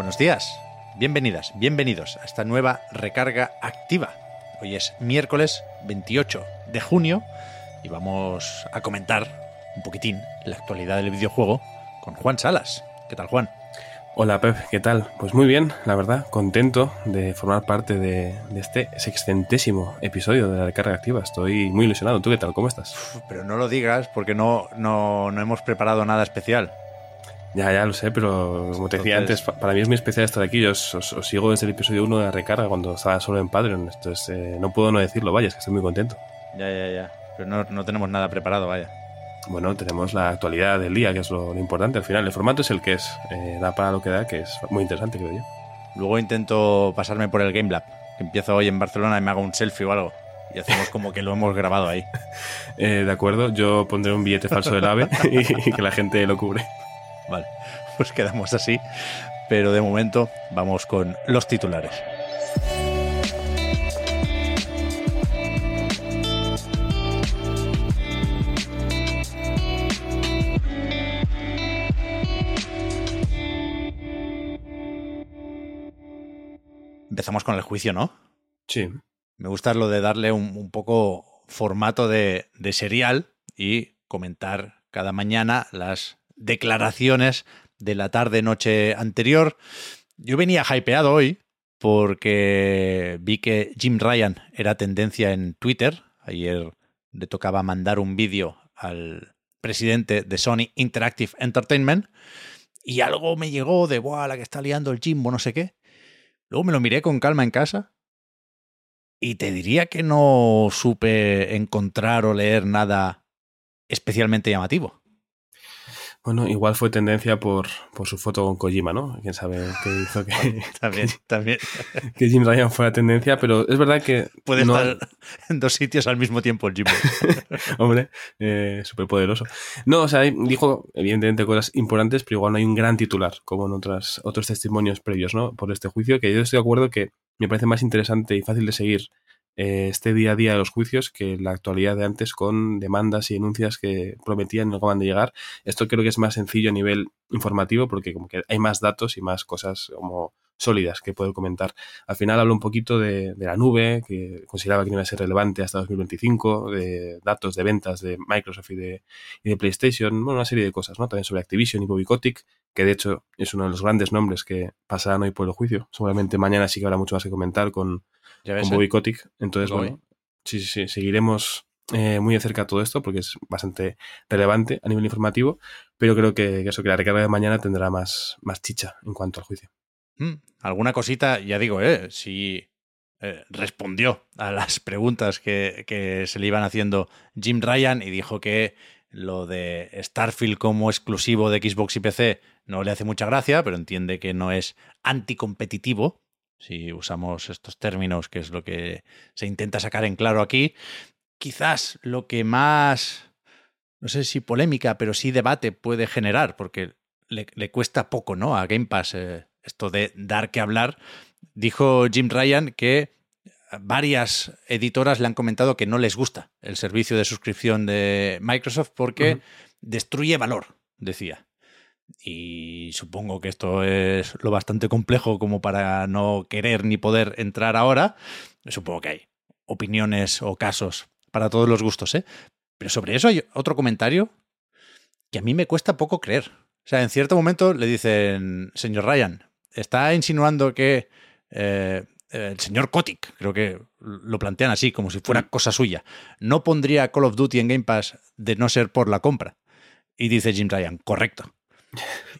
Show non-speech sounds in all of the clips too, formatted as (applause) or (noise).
Buenos días, bienvenidas, bienvenidos a esta nueva recarga activa. Hoy es miércoles 28 de junio y vamos a comentar un poquitín la actualidad del videojuego con Juan Salas. ¿Qué tal, Juan? Hola Pep, ¿qué tal? Pues muy bien, la verdad, contento de formar parte de, de este sexcentésimo episodio de la recarga activa. Estoy muy ilusionado. ¿Tú qué tal? ¿Cómo estás? Uf, Pero no lo digas porque no, no, no hemos preparado nada especial. Ya, ya lo sé, pero como te decía Entonces- antes, pa- para mí es muy especial estar aquí. Yo os, os- os sigo desde el episodio 1 de la recarga cuando estaba solo en Patreon. Entonces, eh, no puedo no decirlo, vaya, es que estoy muy contento. Ya, ya, ya. Pero no, no tenemos nada preparado, vaya. Bueno, tenemos la actualidad del día, que es lo, lo importante al final. El formato es el que es, eh, da para lo que da, que es muy interesante, creo yo. Luego intento pasarme por el Game Lab, que empiezo hoy en Barcelona y me hago un selfie o algo. Y hacemos como que lo hemos grabado ahí. (laughs) Eh, de acuerdo, yo pondré un billete falso del AVE (laughs) y, y que la gente lo cubre. Vale, (laughs) pues quedamos así. Pero de momento vamos con los titulares. Empezamos con el juicio, ¿no? Sí. Me gusta lo de darle un, un poco formato de, de serial y comentar cada mañana las declaraciones de la tarde-noche anterior. Yo venía hypeado hoy porque vi que Jim Ryan era tendencia en Twitter. Ayer le tocaba mandar un vídeo al presidente de Sony Interactive Entertainment y algo me llegó de, Buah, la que está liando el Jimbo, no sé qué. Luego me lo miré con calma en casa y te diría que no supe encontrar o leer nada especialmente llamativo. Bueno, igual fue tendencia por, por su foto con Kojima, ¿no? Quién sabe qué hizo que, También, también (laughs) que Jim Ryan fuera tendencia, pero es verdad que. puede no- estar en dos sitios al mismo tiempo el Jimbo. (laughs) Hombre, eh, súper poderoso. No, o sea, dijo evidentemente cosas importantes, pero igual no hay un gran titular, como en otras, otros testimonios previos, ¿no? Por este juicio, que yo estoy de acuerdo que me parece más interesante y fácil de seguir eh, este día a día de los juicios que la actualidad de antes con demandas y denuncias que prometían y no acaban de llegar. Esto creo que es más sencillo a nivel informativo porque como que hay más datos y más cosas como sólidas que poder comentar. Al final hablo un poquito de, la nube, que consideraba que no iba a ser relevante hasta 2025, de datos de ventas de Microsoft y de, PlayStation, bueno, una serie de cosas, ¿no? También sobre Activision y Bobby Kotick, que de hecho es uno de los grandes nombres que pasarán hoy por el juicio. Seguramente mañana sí que habrá mucho más que comentar con, con ¿eh? Bobby Kotick. Entonces, Bobby. bueno, sí, sí, sí, seguiremos eh, muy de cerca todo esto porque es bastante relevante a nivel informativo, pero creo que, que eso, que la recarga de mañana tendrá más, más chicha en cuanto al juicio. Mm, Alguna cosita, ya digo, ¿eh? si eh, respondió a las preguntas que, que se le iban haciendo Jim Ryan y dijo que lo de Starfield como exclusivo de Xbox y PC no le hace mucha gracia, pero entiende que no es anticompetitivo, si usamos estos términos, que es lo que se intenta sacar en claro aquí. Quizás lo que más, no sé si polémica, pero sí debate puede generar, porque le, le cuesta poco, ¿no? A Game Pass eh, esto de dar que hablar. Dijo Jim Ryan que varias editoras le han comentado que no les gusta el servicio de suscripción de Microsoft porque destruye valor, decía. Y supongo que esto es lo bastante complejo como para no querer ni poder entrar ahora. Supongo que hay opiniones o casos para todos los gustos, ¿eh? Pero sobre eso hay otro comentario que a mí me cuesta poco creer. O sea, en cierto momento le dicen, señor Ryan, está insinuando que eh, el señor Kotick, creo que lo plantean así, como si fuera cosa suya, no pondría Call of Duty en Game Pass de no ser por la compra. Y dice Jim Ryan, correcto.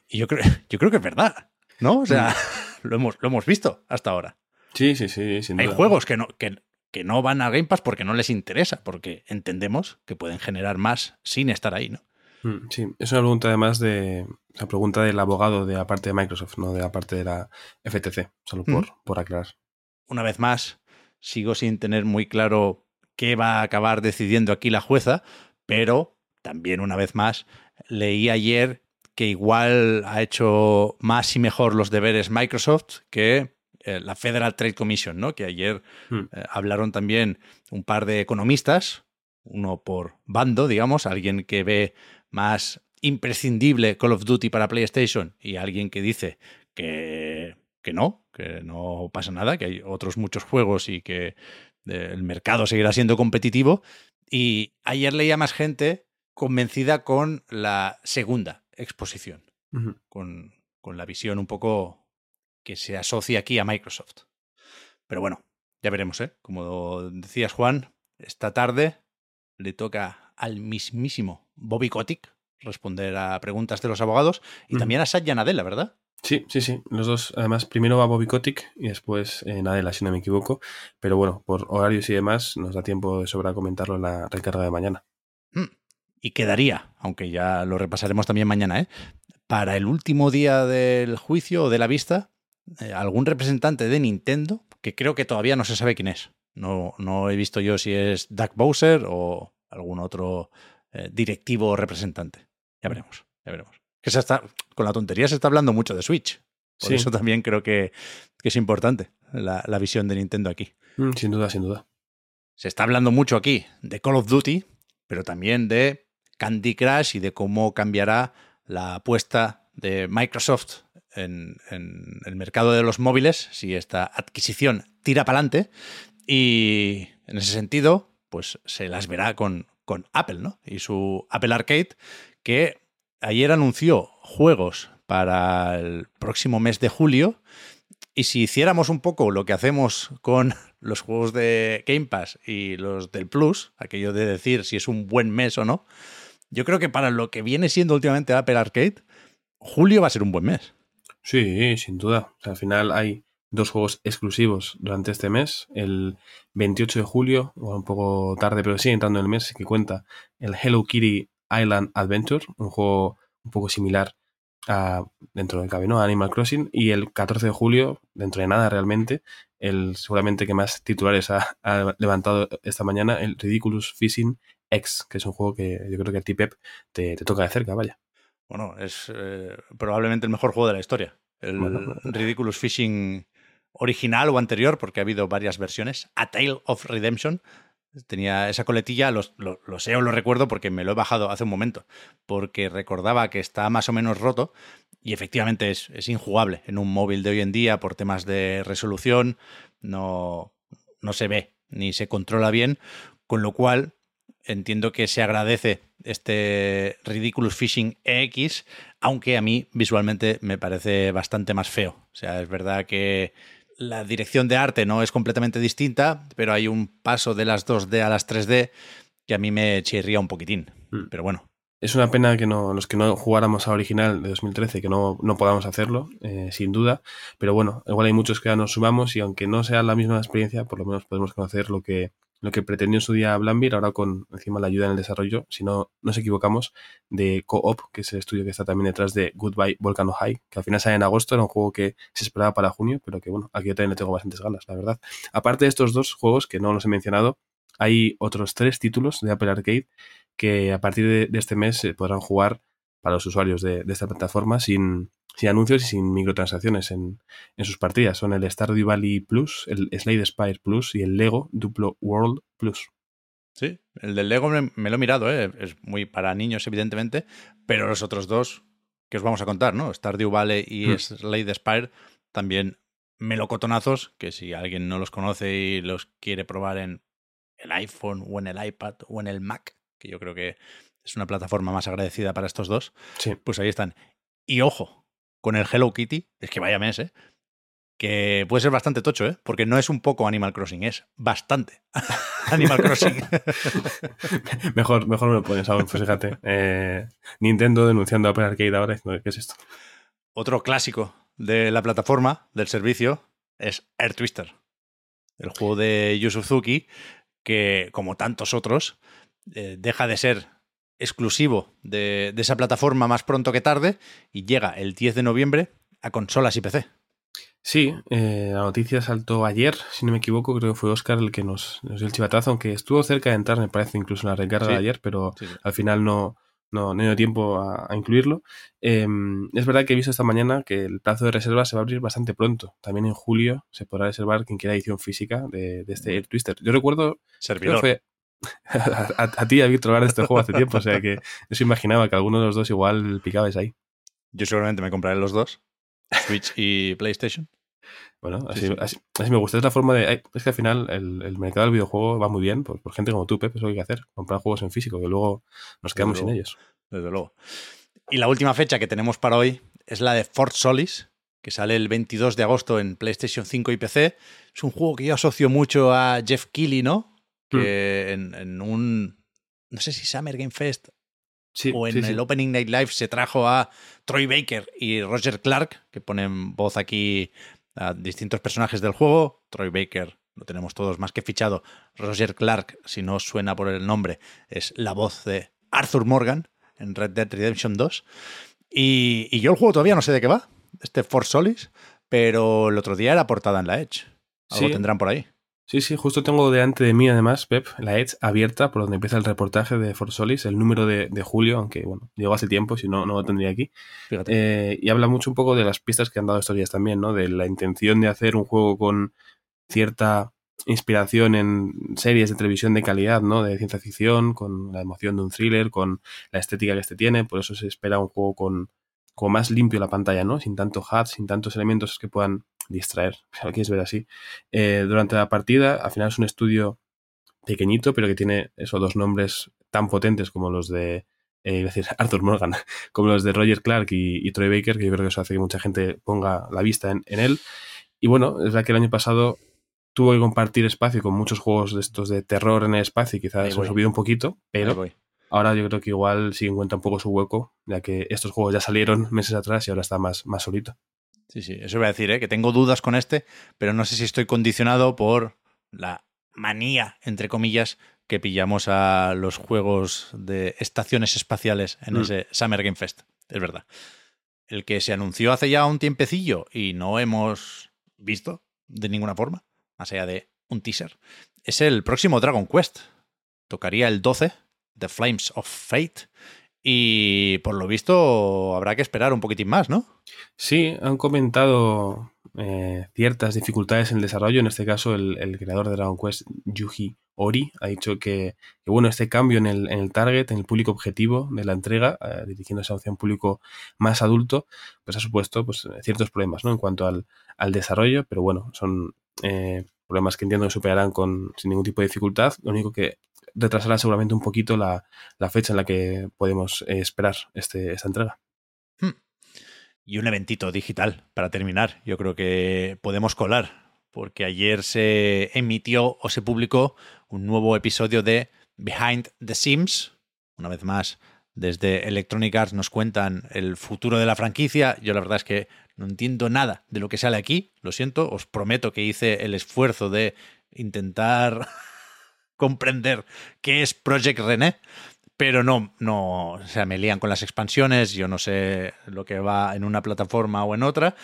Y yo creo, (laughs) yo creo que es verdad, ¿no? O sea, (laughs) lo hemos, lo hemos visto hasta ahora. Sí, sí, sí, sin Hay duda. juegos que no, que que no van a Game Pass porque no les interesa, porque entendemos que pueden generar más sin estar ahí, ¿no? Mm, sí, es una pregunta además de la pregunta del abogado de la parte de Microsoft, no de la parte de la FTC, solo por, por aclarar. Una vez más, sigo sin tener muy claro qué va a acabar decidiendo aquí la jueza, pero también una vez más leí ayer que igual ha hecho más y mejor los deberes Microsoft que eh, la Federal Trade Commission, ¿no? Que ayer Hmm. eh, hablaron también un par de economistas, uno por bando, digamos, alguien que ve más imprescindible Call of Duty para PlayStation y alguien que dice que, que no, que no pasa nada, que hay otros muchos juegos y que eh, el mercado seguirá siendo competitivo. Y ayer leía más gente convencida con la segunda exposición, con, con la visión un poco que se asocia aquí a Microsoft. Pero bueno, ya veremos, ¿eh? Como decías, Juan, esta tarde le toca al mismísimo Bobby Kotick responder a preguntas de los abogados y también a Satya Nadella, ¿verdad? Sí, sí, sí. Los dos, además, primero va Bobby Kotick y después eh, Nadella, si no me equivoco. Pero bueno, por horarios y demás, nos da tiempo de sobra comentarlo en la recarga de mañana. Mm. Y quedaría, aunque ya lo repasaremos también mañana, ¿eh? para el último día del juicio o de la vista, eh, algún representante de Nintendo, que creo que todavía no se sabe quién es. No, no he visto yo si es Doug Bowser o algún otro eh, directivo o representante. Ya veremos, ya veremos. Que se está, con la tontería se está hablando mucho de Switch. Por Sí. eso también creo que, que es importante la, la visión de Nintendo aquí. Mm, sin duda, sin duda. Se está hablando mucho aquí de Call of Duty, pero también de Candy Crush y de cómo cambiará la apuesta de Microsoft en, el mercado de los móviles si esta adquisición tira para adelante. Y en ese sentido, pues se las verá con, con Apple, ¿no? Y su Apple Arcade, que ayer anunció juegos para el próximo mes de julio. Y si hiciéramos un poco lo que hacemos con (laughs) los juegos de Game Pass y los del Plus, aquello de decir si es un buen mes o no, yo creo que para lo que viene siendo últimamente Apple Arcade, julio va a ser un buen mes. Sí, sin duda. Al final hay dos juegos exclusivos durante este mes. El 28 de julio, un poco tarde, pero sigue entrando en el mes, que cuenta el Hello Kitty Island Adventure, un juego un poco similar a, dentro del camino, a Animal Crossing. Y el 14 de julio, dentro de nada realmente, el seguramente que más titulares ha levantado esta mañana, el Ridiculous Fishing X, que es un juego que yo creo que a ti, Pep, te, te toca de cerca, vaya. Bueno, es eh, probablemente el mejor juego de la historia. El Bueno. Ridiculous Fishing original o anterior, porque ha habido varias versiones. A Tale of Redemption. Tenía esa coletilla, lo, lo sé o lo recuerdo porque me lo he bajado hace un momento, porque recordaba que está más o menos roto y efectivamente es, es injugable en un móvil de hoy en día por temas de resolución, no, no se ve ni se controla bien, con lo cual entiendo que se agradece este Ridiculous Fishing EX, aunque a mí visualmente me parece bastante más feo. O sea, es verdad que la dirección de arte no es completamente distinta, pero hay un paso de las 2D a las 3D que a mí me chirría un poquitín. Mm. Pero bueno, Es una pena que no, los que no jugáramos a original de 2013, que no, no podamos hacerlo, eh, sin duda. Pero bueno, igual hay muchos que ya nos sumamos y aunque no sea la misma experiencia, por lo menos podemos conocer lo que, lo que pretendió en su día Blambir, ahora con encima la ayuda en el desarrollo, si no nos equivocamos, de Co-op, que es el estudio que está también detrás de Goodbye Volcano High, que al final sale en agosto, era un juego que se esperaba para junio, pero que bueno, aquí yo también le tengo bastantes ganas, la verdad. Aparte de estos dos juegos, que no los he mencionado, hay otros tres títulos de Apple Arcade que a partir de, de este mes se podrán jugar para los usuarios de, de esta plataforma sin, sin anuncios y sin microtransacciones en, en sus partidas. Son el Stardew Valley Plus, el Slade Spire Plus y el Lego Duplo World Plus. sí, el del Lego me, me lo he mirado, ¿eh? es muy para niños evidentemente, pero los otros dos que os vamos a contar, ¿no? Stardew Valley y Hmm. Slade Spire también melocotonazos, que si alguien no los conoce y los quiere probar en el iPhone o en el iPad o en el Mac, que yo creo que es una plataforma más agradecida para estos dos, Sí. pues ahí están. Y ojo, con el Hello Kitty, es que vaya mes, ¿eh? Que puede ser bastante tocho, ¿eh? Porque no es un poco Animal Crossing, es bastante (laughs) Animal Crossing. (laughs) mejor, mejor me lo pones aún, pues fíjate. Eh, Nintendo denunciando a Apple Arcade ahora. diciendo, ¿Qué es esto? Otro clásico de la plataforma, del servicio, es Air Twister. el juego de Yu Suzuki, que como tantos otros, eh, deja de ser exclusivo de, de esa plataforma más pronto que tarde y llega el 10 de noviembre a consolas y PC. Sí, eh, la noticia saltó ayer, si no me equivoco, creo que fue Oscar el que nos, nos dio el chivatazo, aunque estuvo cerca de entrar, me parece, incluso en la recarga Sí. de ayer, pero Sí, sí. al final no, no, no he tenido tiempo a, a incluirlo. Eh, es verdad que he visto esta mañana que el plazo de reserva se va a abrir bastante pronto. También en julio se podrá reservar quien quiera edición física de, de este Air Twister. Yo recuerdo, Servidor. fue (laughs) a, a- ti y a Víctor hablar de este juego hace tiempo, o sea que se imaginaba que alguno de los dos igual picabais ahí. Yo seguramente me compraré los dos, Switch y PlayStation. Bueno, Sí, así, sí. así- así me gusta. Es la forma de. Es que al final el, el mercado del videojuego va muy bien por, por gente como tú, Pep. Es lo que hay que hacer. Comprar juegos en físico, que luego nos quedamos sin ellos. desde luego. Y la última fecha que tenemos para hoy es la de Fort Solis, que sale el 22 de agosto en PlayStation 5 y PC. Es un juego que yo asocio mucho a Jeff Keighley, ¿no? Que en, en un, no sé si Summer Game Fest Sí, o en sí, sí. el Opening Night Live se trajo a Troy Baker y Roger Clark, que ponen voz aquí a distintos personajes del juego. Troy Baker lo tenemos todos más que fichado. Roger Clark, si no suena por el nombre, es la voz de Arthur Morgan en Red Dead Redemption 2. Y, y yo el juego todavía no sé de qué va, este Force Solis, pero el otro día era portada en la Edge. Algo Sí. tendrán por ahí. Sí, sí, justo tengo delante de mí, además, Pep, la Edge abierta por donde empieza el reportaje de For Solis, el número de, de julio, aunque bueno, llegó hace tiempo, si no, no lo tendría aquí. Fíjate. Eh, y habla mucho un poco de las pistas que han dado estos días también, ¿no? De la intención de hacer un juego con cierta inspiración en series de televisión de calidad, ¿no? De ciencia ficción, con la emoción de un thriller, con la estética que este tiene, por eso se espera un juego con, con más limpio la pantalla, ¿no? Sin tanto HUD, sin tantos elementos que puedan distraer, (laughs) si lo quieres ver así. Eh, durante la partida, al final es un estudio pequeñito, pero que tiene esos dos nombres tan potentes como los de, eh, decir (laughs) Arthur Morgan, como los de Roger Clark y, y Troy Baker, que yo creo que eso hace que mucha gente ponga la vista en, en él. Y bueno, es verdad que el año pasado tuvo que compartir espacio con muchos juegos de estos de terror en el espacio y quizás se subido un poquito, pero. Ahora yo creo que igual sí encuentra un poco su hueco, ya que estos juegos ya salieron meses atrás y ahora está más, más solito. Sí, sí, eso voy a decir, ¿eh? que tengo dudas con este, pero no sé si estoy condicionado por la manía, entre comillas, que pillamos a los juegos de estaciones espaciales en Mm. ese Summer Game Fest. Es verdad. El que se anunció hace ya un tiempecillo y no hemos visto de ninguna forma, más allá de un teaser, es el próximo Dragon Quest. Tocaría el 12, The Flames of Fate, y por lo visto habrá que esperar un poquitín más, ¿no? Sí, han comentado eh, ciertas dificultades en el desarrollo. En este caso, el, creador de Dragon Quest, Yuji Ori, ha dicho que, bueno, este cambio en el, target, en el público objetivo de la entrega, eh, dirigiéndose hacia un público más adulto, pues ha supuesto pues, ciertos problemas ¿no? en cuanto al, al desarrollo, pero bueno, son eh, problemas que entiendo que superarán con, sin ningún tipo de dificultad. Lo único que retrasará seguramente un poquito la, fecha en la que podemos eh, esperar este, esta entrega. Hmm. Y un eventito digital para terminar. Yo creo que podemos colar, porque ayer se emitió o se publicó un nuevo episodio de Behind the Sims. Una vez más, desde Electronic Arts nos cuentan el futuro de la franquicia. Yo la verdad es que no entiendo nada de lo que sale aquí. Lo siento, os prometo que hice el esfuerzo de intentar (laughs) comprender qué es Project René, pero no, no, o sea, me lían con las expansiones, yo no sé lo que va en una plataforma o en otra,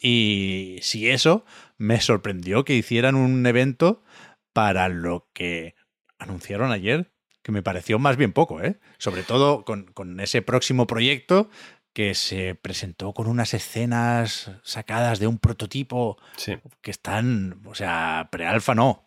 y si eso, me sorprendió que hicieran un evento para lo que anunciaron ayer, que me pareció más bien poco, ¿eh? Sobre todo con, con ese próximo proyecto que se presentó con unas escenas sacadas de un prototipo sí. que están, o sea, prealfa no.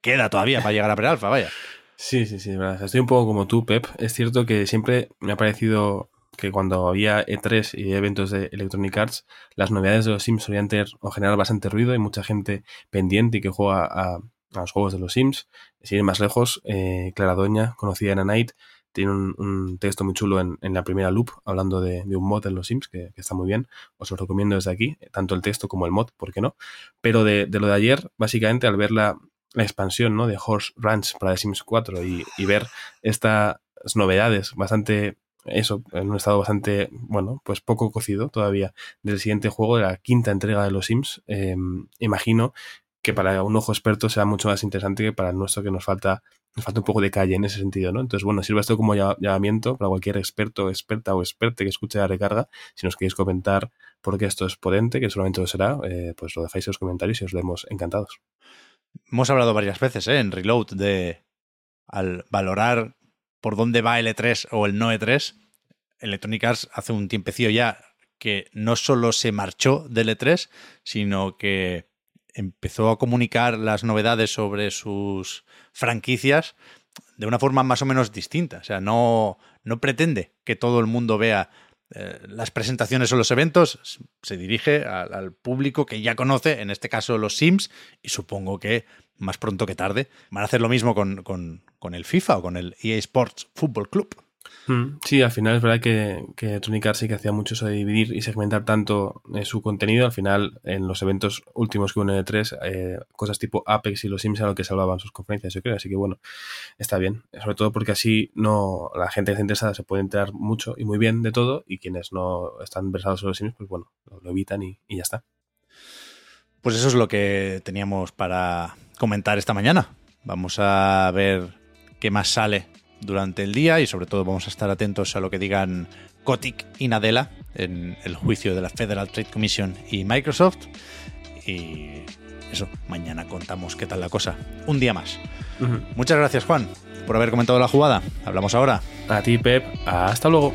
Queda todavía para llegar a prealfa, vaya. Sí, sí, sí, verdad. Estoy un poco como tú, Pep. Es cierto que siempre me ha parecido que cuando había E3 y eventos de Electronic Arts, las novedades de los Sims solían tener generar bastante ruido y mucha gente pendiente y que juega a, los juegos de los Sims. Sin ir más lejos, eh, Clara Doña, conocida en A Night, tiene un, texto muy chulo en, en, la primera loop hablando de, un mod en los Sims que, está muy bien. Os lo recomiendo desde aquí, tanto el texto como el mod, ¿por qué no? Pero de, de lo de ayer, básicamente al ver la, la expansión ¿no? de Horse Ranch para The Sims 4 y, ver estas novedades bastante, eso, en un estado bastante, bueno, pues poco cocido todavía del siguiente juego, de la quinta entrega de los Sims, eh, imagino que para un ojo experto sea mucho más interesante que para el nuestro que nos falta, nos falta un poco de calle en ese sentido, ¿no? Entonces, bueno, sirve esto como llamamiento para cualquier experto, experta o experte que escuche la recarga. Si nos queréis comentar por qué esto es potente, que solamente lo será, eh, pues lo dejáis en los comentarios y os leemos encantados. Hemos hablado varias veces ¿eh? en Reload de al valorar por dónde va el E3 o el no E3, Electronic Arts hace un tiempecillo ya que no solo se marchó del E3, sino que empezó a comunicar las novedades sobre sus franquicias de una forma más o menos distinta. O sea, no, no pretende que todo el mundo vea eh, las presentaciones o los eventos, se dirige al, público que ya conoce, en este caso los Sims, y supongo que más pronto que tarde van a hacer lo mismo con, con, con el FIFA o con el EA Sports Football Club. Mm, sí, al final es verdad que, que sí que hacía mucho eso de dividir y segmentar tanto eh, su contenido. Al final, en los eventos últimos que hubo en E3, eh, cosas tipo Apex y los Sims eran lo que se hablaban sus conferencias, yo creo. Así que bueno, está bien. Sobre todo porque así no la gente que está interesada se puede enterar mucho y muy bien de todo y quienes no están versados en los Sims, pues bueno, lo, evitan y, y ya está. Pues eso es lo que teníamos para comentar esta mañana. Vamos a ver qué más sale durante el día y sobre todo vamos a estar atentos a lo que digan Kotick y Nadella en el juicio de la Federal Trade Commission y Microsoft. Y eso, mañana contamos qué tal la cosa. Un día más. Muchas gracias, Juan, por haber comentado la jugada. Hablamos ahora. A ti, Pep. Hasta luego.